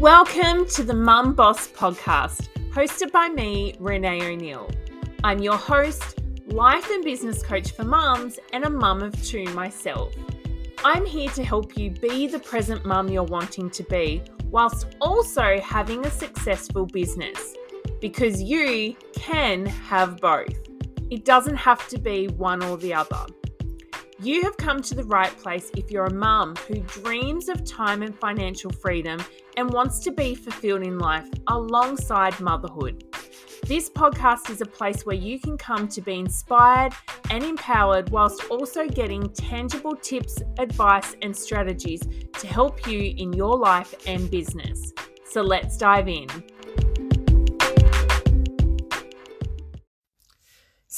Welcome to the Mum Boss podcast, hosted by me, Renae O'Neill. I'm your host, life and business coach for mums, and a mum of two myself. I'm here to help you be the present mum you're wanting to be, whilst also having a successful business. Because you can have both. It doesn't have to be one or the other. You have come to the right place if you're a mum who dreams of time and financial freedom and wants to be fulfilled in life alongside motherhood. This podcast is a place where you can come to be inspired and empowered whilst also getting tangible tips, advice, and strategies to help you in your life and business. So let's dive in.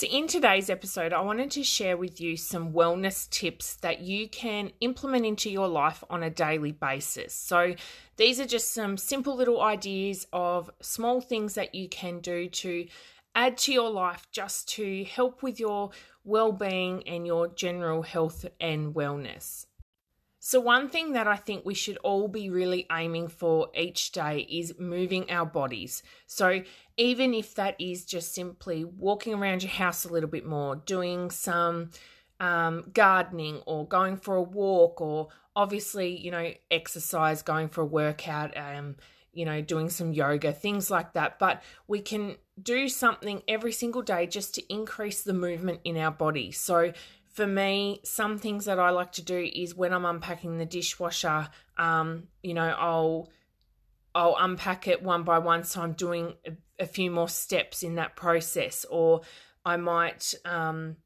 So, in today's episode, I wanted to share with you some wellness tips that you can implement into your life on a daily basis. So, these are just some simple little ideas of small things that you can do to add to your life just to help with your well being and your general health and wellness. So, one thing that I think we should all be really aiming for each day is moving our bodies. So, even if that is just simply walking around your house a little bit more, doing some um, gardening or going for a walk, or obviously, you know, exercise, going for a workout, um, you know, doing some yoga, things like that. But we can do something every single day just to increase the movement in our body. So, for me, some things that I like to do is when I'm unpacking the dishwasher, um, you know, I'll I'll unpack it one by one, so I'm doing a, a few more steps in that process, or I might um,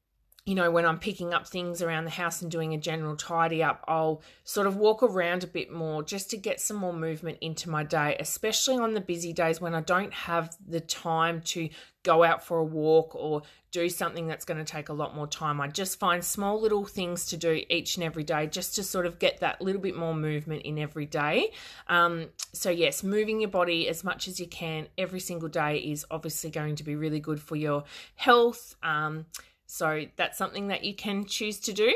you know, when I'm picking up things around the house and doing a general tidy up, I'll sort of walk around a bit more just to get some more movement into my day, especially on the busy days when I don't have the time to go out for a walk or do something that's going to take a lot more time. I just find small little things to do each and every day just to sort of get that little bit more movement in every day. Um, so, yes, moving your body as much as you can every single day is obviously going to be really good for your health. Um, so that's something that you can choose to do.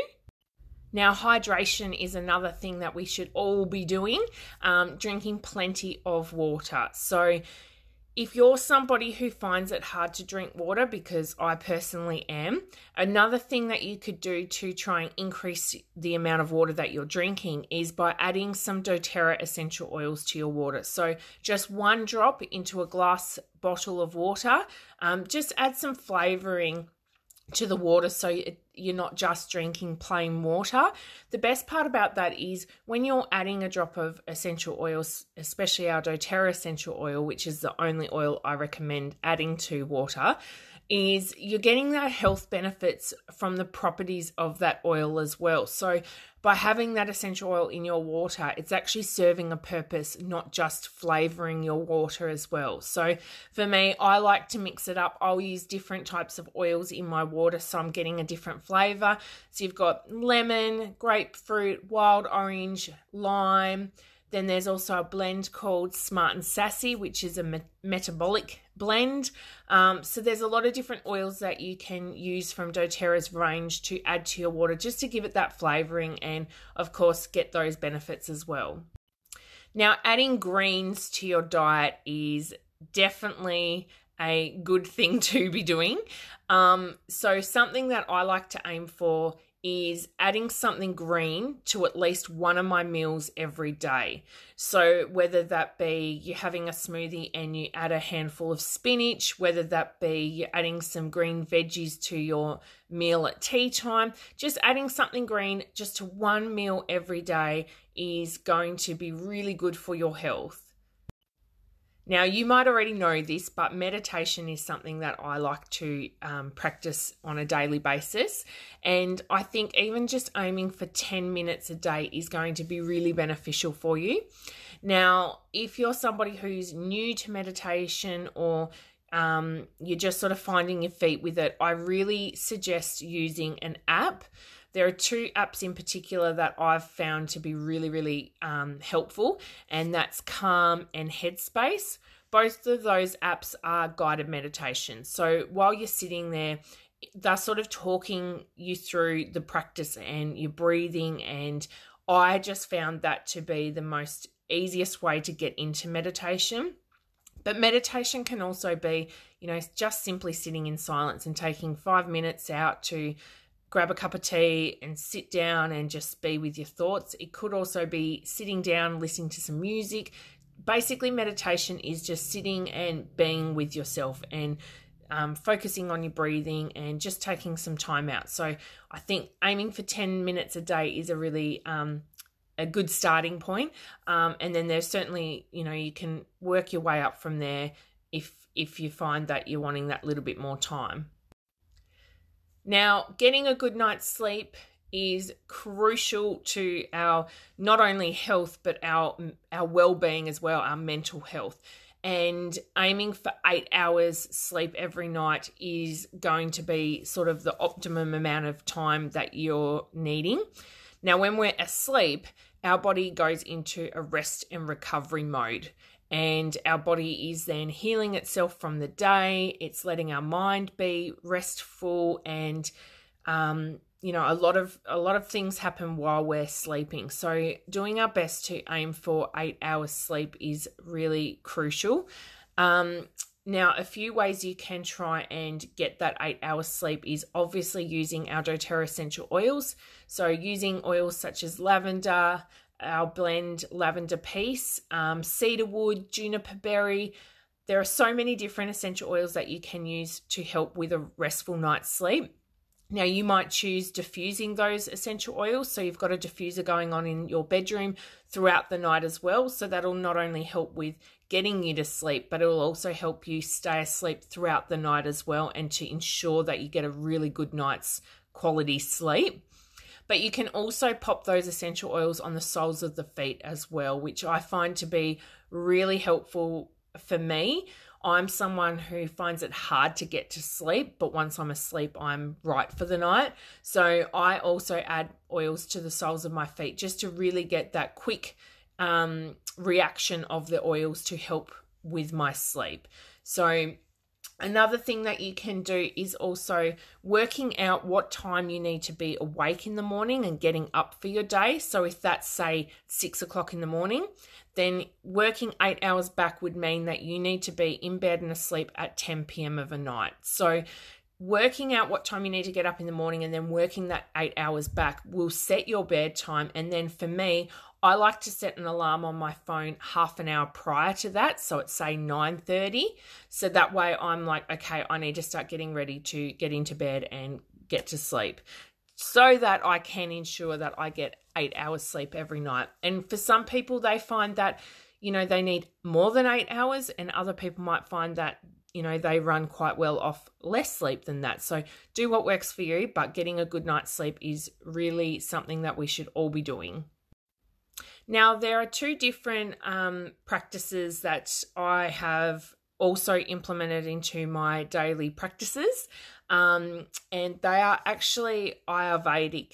Now, hydration is another thing that we should all be doing, um, drinking plenty of water. So, if you're somebody who finds it hard to drink water, because I personally am, another thing that you could do to try and increase the amount of water that you're drinking is by adding some doTERRA essential oils to your water. So, just one drop into a glass bottle of water, um, just add some flavoring to the water so you're not just drinking plain water. The best part about that is when you're adding a drop of essential oils, especially our doTERRA essential oil, which is the only oil I recommend adding to water, is you're getting the health benefits from the properties of that oil as well. So, by having that essential oil in your water, it's actually serving a purpose, not just flavoring your water as well. So, for me, I like to mix it up. I'll use different types of oils in my water so I'm getting a different flavor. So, you've got lemon, grapefruit, wild orange, lime. Then there's also a blend called Smart and Sassy, which is a me- metabolic blend. Um, so there's a lot of different oils that you can use from doTERRA's range to add to your water just to give it that flavoring and, of course, get those benefits as well. Now, adding greens to your diet is definitely a good thing to be doing. Um, so, something that I like to aim for is adding something green to at least one of my meals every day. So, whether that be you're having a smoothie and you add a handful of spinach, whether that be you're adding some green veggies to your meal at tea time, just adding something green just to one meal every day is going to be really good for your health. Now, you might already know this, but meditation is something that I like to um, practice on a daily basis. And I think even just aiming for 10 minutes a day is going to be really beneficial for you. Now, if you're somebody who's new to meditation or um, you're just sort of finding your feet with it, I really suggest using an app. There are two apps in particular that I've found to be really, really um, helpful, and that's Calm and Headspace. Both of those apps are guided meditations. So while you're sitting there, they're sort of talking you through the practice and your breathing. And I just found that to be the most easiest way to get into meditation. But meditation can also be, you know, just simply sitting in silence and taking five minutes out to grab a cup of tea and sit down and just be with your thoughts. It could also be sitting down, listening to some music. Basically, meditation is just sitting and being with yourself and um, focusing on your breathing and just taking some time out. So, I think aiming for 10 minutes a day is a really um, a good starting point. Um, and then there's certainly, you know, you can work your way up from there if if you find that you're wanting that little bit more time. Now, getting a good night's sleep is crucial to our not only health but our our well-being as well, our mental health. And aiming for 8 hours sleep every night is going to be sort of the optimum amount of time that you're needing. Now, when we're asleep, our body goes into a rest and recovery mode and our body is then healing itself from the day. It's letting our mind be restful, and um, you know a lot of a lot of things happen while we're sleeping. So doing our best to aim for eight hours sleep is really crucial. Um, now, a few ways you can try and get that eight hours sleep is obviously using our doTERRA essential oils. So, using oils such as lavender, our blend lavender peace, um, cedarwood, juniper berry. There are so many different essential oils that you can use to help with a restful night's sleep. Now, you might choose diffusing those essential oils. So, you've got a diffuser going on in your bedroom throughout the night as well. So, that'll not only help with getting you to sleep, but it will also help you stay asleep throughout the night as well and to ensure that you get a really good night's quality sleep. But you can also pop those essential oils on the soles of the feet as well, which I find to be really helpful for me. I'm someone who finds it hard to get to sleep, but once I'm asleep, I'm right for the night. So I also add oils to the soles of my feet just to really get that quick um, reaction of the oils to help with my sleep. So Another thing that you can do is also working out what time you need to be awake in the morning and getting up for your day. So, if that's say six o'clock in the morning, then working eight hours back would mean that you need to be in bed and asleep at 10 p.m. of a night. So, working out what time you need to get up in the morning and then working that eight hours back will set your bedtime. And then for me, I like to set an alarm on my phone half an hour prior to that, so it's say 9:30. So that way I'm like, okay, I need to start getting ready to get into bed and get to sleep so that I can ensure that I get 8 hours sleep every night. And for some people they find that you know they need more than 8 hours and other people might find that you know they run quite well off less sleep than that. So do what works for you, but getting a good night's sleep is really something that we should all be doing. Now, there are two different um, practices that I have also implemented into my daily practices, um, and they are actually Ayurvedic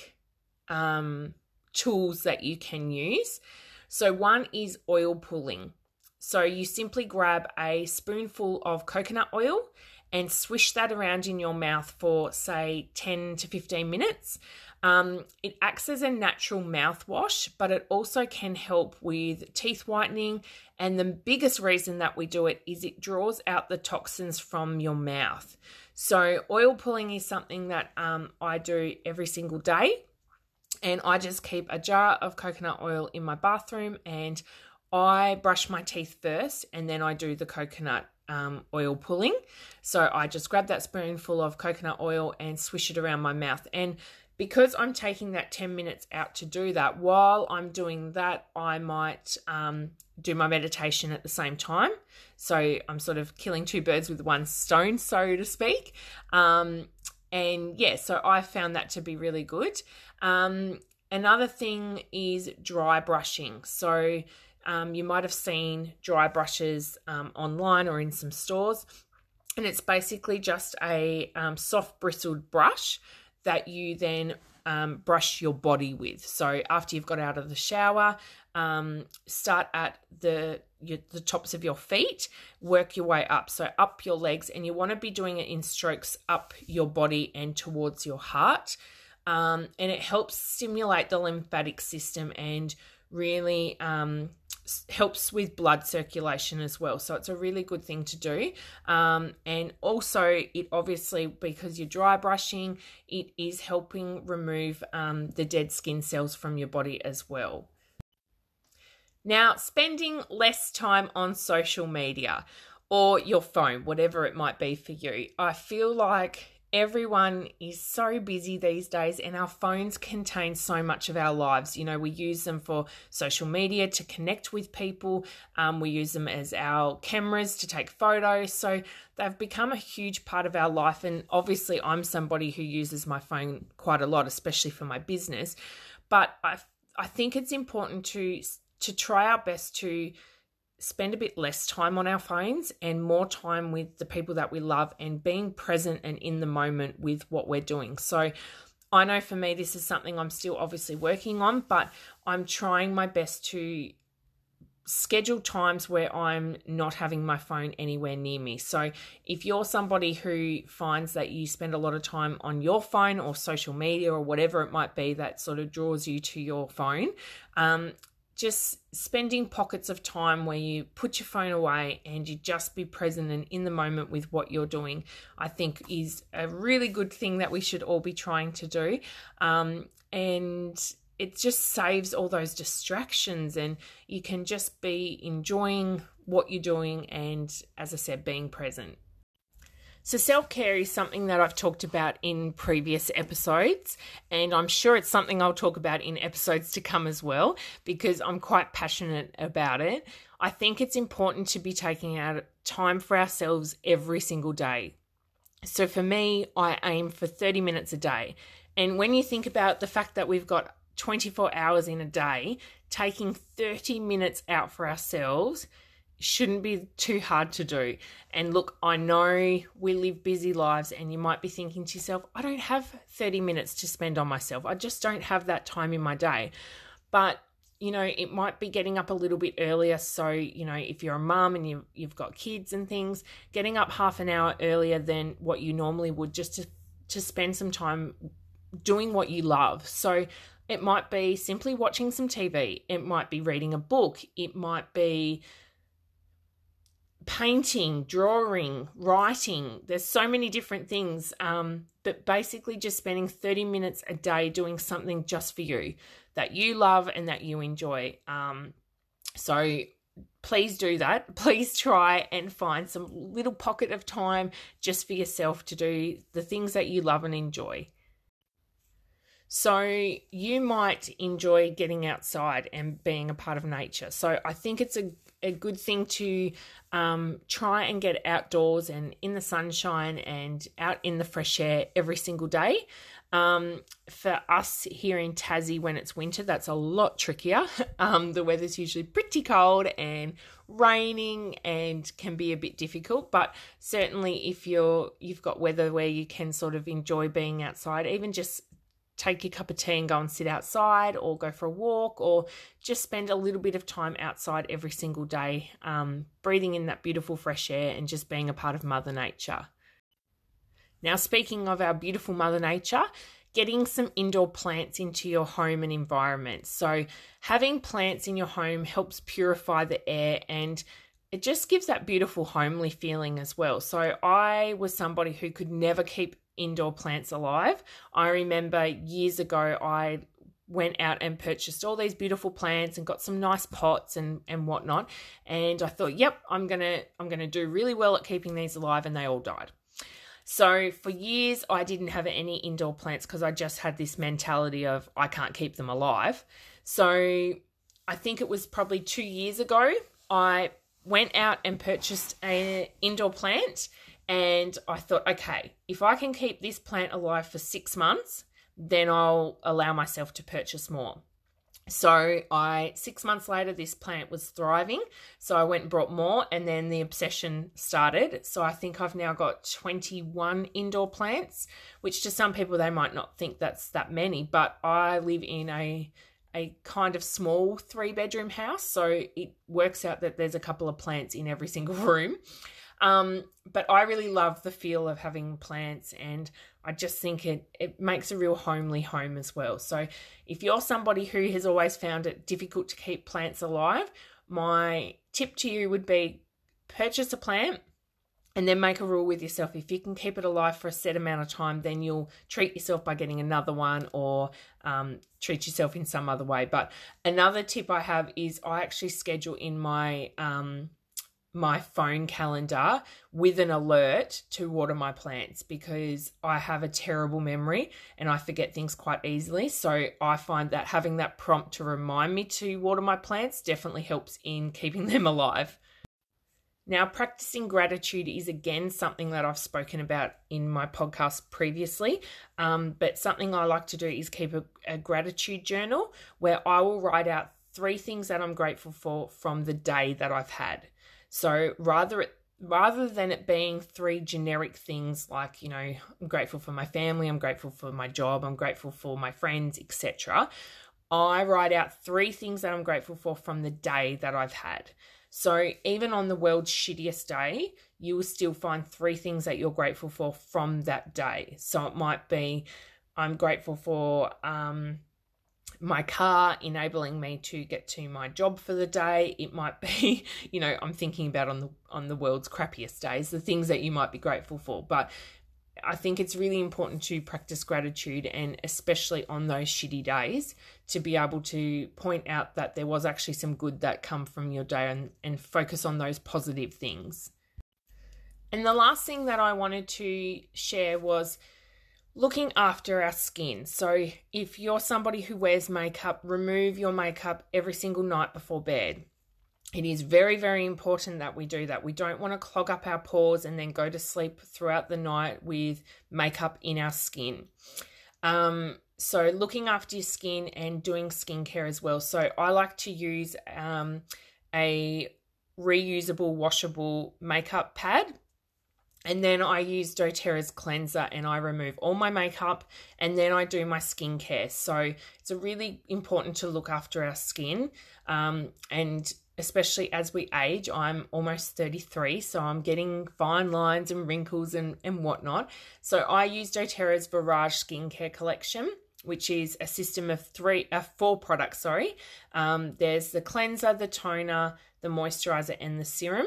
um, tools that you can use. So, one is oil pulling. So, you simply grab a spoonful of coconut oil and swish that around in your mouth for, say, 10 to 15 minutes. Um, it acts as a natural mouthwash, but it also can help with teeth whitening. And the biggest reason that we do it is it draws out the toxins from your mouth. So, oil pulling is something that um, I do every single day. And I just keep a jar of coconut oil in my bathroom and I brush my teeth first and then I do the coconut um, oil pulling. So I just grab that spoonful of coconut oil and swish it around my mouth. And because I'm taking that 10 minutes out to do that, while I'm doing that, I might um, do my meditation at the same time. So I'm sort of killing two birds with one stone, so to speak. Um, and yeah, so I found that to be really good. Um, another thing is dry brushing. So um, you might have seen dry brushes um, online or in some stores. And it's basically just a um, soft bristled brush that you then um, brush your body with. So after you've got out of the shower, um, start at the your, the tops of your feet, work your way up. So up your legs, and you want to be doing it in strokes up your body and towards your heart. Um, and it helps stimulate the lymphatic system and really um, helps with blood circulation as well. So it's a really good thing to do. Um, and also, it obviously, because you're dry brushing, it is helping remove um, the dead skin cells from your body as well. Now, spending less time on social media or your phone, whatever it might be for you, I feel like everyone is so busy these days and our phones contain so much of our lives. You know we use them for social media to connect with people. Um, we use them as our cameras to take photos. So they've become a huge part of our life. And obviously i'm somebody who uses my phone quite a lot especially for my business. But i i think it's important to to try our best to spend a bit less time on our phones and more time with the people that we love and being present and in the moment with what we're doing. So, I know for me, this is something I'm still obviously working on, but I'm trying my best to schedule times where I'm not having my phone anywhere near me. So, if you're somebody who finds that you spend a lot of time on your phone or social media or whatever it might be that sort of draws you to your phone, um, just spending pockets of time where you put your phone away and you just be present and in the moment with what you're doing, I think is a really good thing that we should all be trying to do. Um, and it just saves all those distractions and you can just be enjoying what you're doing and, as I said, being present. So, self care is something that I've talked about in previous episodes, and I'm sure it's something I'll talk about in episodes to come as well because I'm quite passionate about it. I think it's important to be taking out time for ourselves every single day. So, for me, I aim for 30 minutes a day. And when you think about the fact that we've got 24 hours in a day, taking 30 minutes out for ourselves shouldn't be too hard to do. And look, I know we live busy lives, and you might be thinking to yourself, I don't have 30 minutes to spend on myself. I just don't have that time in my day. But you know, it might be getting up a little bit earlier. So, you know, if you're a mum and you, you've got kids and things, getting up half an hour earlier than what you normally would just to, to spend some time doing what you love. So, it might be simply watching some TV, it might be reading a book, it might be painting, drawing, writing. There's so many different things. Um, but basically, just spending 30 minutes a day doing something just for you that you love and that you enjoy. Um, so please do that. Please try and find some little pocket of time just for yourself to do the things that you love and enjoy. So, you might enjoy getting outside and being a part of nature. So, I think it's a a good thing to um, try and get outdoors and in the sunshine and out in the fresh air every single day. Um, for us here in Tassie, when it's winter, that's a lot trickier. Um, the weather's usually pretty cold and raining and can be a bit difficult. But certainly, if you're you've got weather where you can sort of enjoy being outside, even just take your cup of tea and go and sit outside or go for a walk or just spend a little bit of time outside every single day, um, breathing in that beautiful fresh air and just being a part of Mother Nature. Now, speaking of our beautiful Mother Nature, getting some indoor plants into your home and environment. So, having plants in your home helps purify the air and it just gives that beautiful homely feeling as well. So, I was somebody who could never keep indoor plants alive. I remember years ago, I went out and purchased all these beautiful plants and got some nice pots and and whatnot. And i thought yep i'm gonna i'm gonna do really well at keeping these alive and they all died. So for years i didn't have any indoor plants because i just had this mentality of i can't keep them alive. So i think it was probably two years ago i went out and purchased an indoor plant and I thought, okay, if I can keep this plant alive for six months, then I'll allow myself to purchase more. So I six months later this plant was thriving. So I went and brought more and then the obsession started. So I think I've now got 21 indoor plants, which to some people they might not think that's that many, but I live in a a kind of small three bedroom house, so it works out that there's a couple of plants in every single room. Um, but I really love the feel of having plants and I just think it, it makes a real homely home as well. So if you're somebody who has always found it difficult to keep plants alive, my tip to you would be purchase a plant and then make a rule with yourself. If you can keep it alive for a set amount of time, then you'll treat yourself by getting another one or um, treat yourself in some other way. But another tip I have is I actually schedule in my um, my phone calendar with an alert to water my plants because I have a terrible memory and I forget things quite easily. So I find that having that prompt to remind me to water my plants definitely helps in keeping them alive. Now, practicing gratitude is again something that I've spoken about in my podcast previously, um, but something I like to do is keep a, a gratitude journal where I will write out three things that I'm grateful for from the day that I've had. So rather it rather than it being three generic things like you know i'm grateful for my family i'm grateful for my job i'm grateful for my friends etc i write out three things that i'm grateful for from the day that i've had so even on the world's shittiest day, you will still find three things that you're grateful for from that day. So it might be I'm grateful for um, my car enabling me to get to my job for the day. It might be, you know, I'm thinking about on the on the world's crappiest days, the things that you might be grateful for. But I think it's really important to practice gratitude and especially on those shitty days to be able to point out that there was actually some good that come from your day and, and focus on those positive things. And the last thing that I wanted to share was looking after our skin. So if you're somebody who wears makeup, remove your makeup every single night before bed. It is very, very important that we do that. We don't want to clog up our pores and then go to sleep throughout the night with makeup in our skin. Um, so, looking after your skin and doing skincare as well. So, I like to use um, a reusable, washable makeup pad. And then I use doTERRA's cleanser and I remove all my makeup and then I do my skincare. So it's really important to look after our skin. Um, and especially as we age. I'm almost 33, so I'm getting fine lines and wrinkles and, and whatnot. So I use doTERRA's Verage Skincare Collection, which is a system of three, uh, four products, sorry. Um, there's the cleanser, the toner, the moisturizer, and the serum.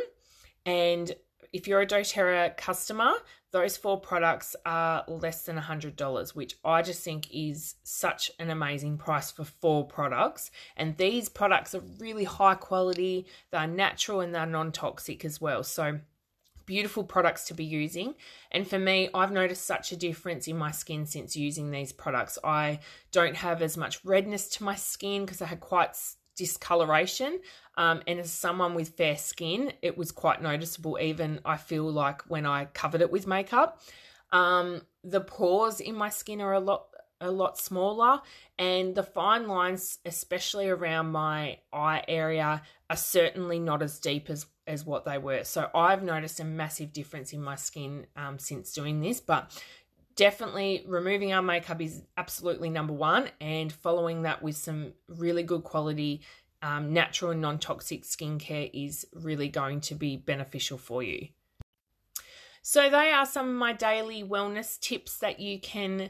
And if you're a doTERRA customer, those four products are less than $100, which I just think is such an amazing price for four products. And these products are really high quality, they're natural and they're non toxic as well. So, beautiful products to be using. And for me, I've noticed such a difference in my skin since using these products. I don't have as much redness to my skin because I had quite discoloration. Um, and as someone with fair skin, it was quite noticeable, even I feel like when I covered it with makeup. Um, the pores in my skin are a lot a lot smaller and the fine lines especially around my eye area are certainly not as deep as as what they were so i've noticed a massive difference in my skin um, since doing this but definitely removing our makeup is absolutely number one, and following that with some really good quality um, natural and non toxic skincare is really going to be beneficial for you. So, they are some of my daily wellness tips that you can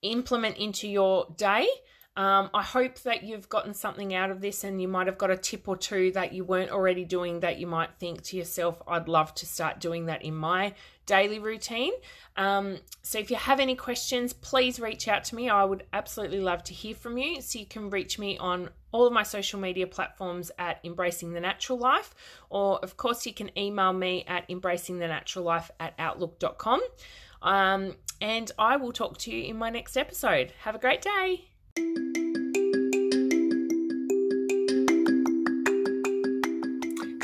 implement into your day. Um, I hope that you've gotten something out of this and you might have got a tip or two that you weren't already doing that you might think to yourself, I'd love to start doing that in my daily routine. Um, so if you have any questions, please reach out to me. I would absolutely love to hear from you. So you can reach me on all of my social media platforms at Embracing the Natural Life, or of course, you can email me at embracingthenaturallife at outlook.com. Um, and I will talk to you in my next episode. Have a great day.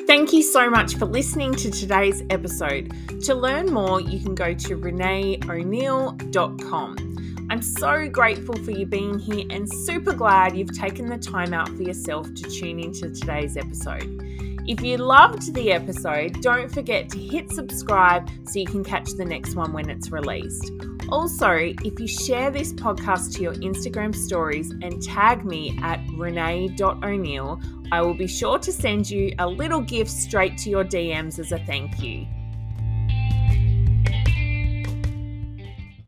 Thank you so much for listening to today's episode. To learn more, you can go to renaeo'neill.com. I'm so grateful for you being here and super glad you've taken the time out for yourself to tune into today's episode. If you loved the episode, don't forget to hit subscribe so you can catch the next one when it's released. Also, if you share this podcast to your Instagram stories and tag me at renae.o'neill, I will be sure to send you a little gift straight to your DMs as a thank you.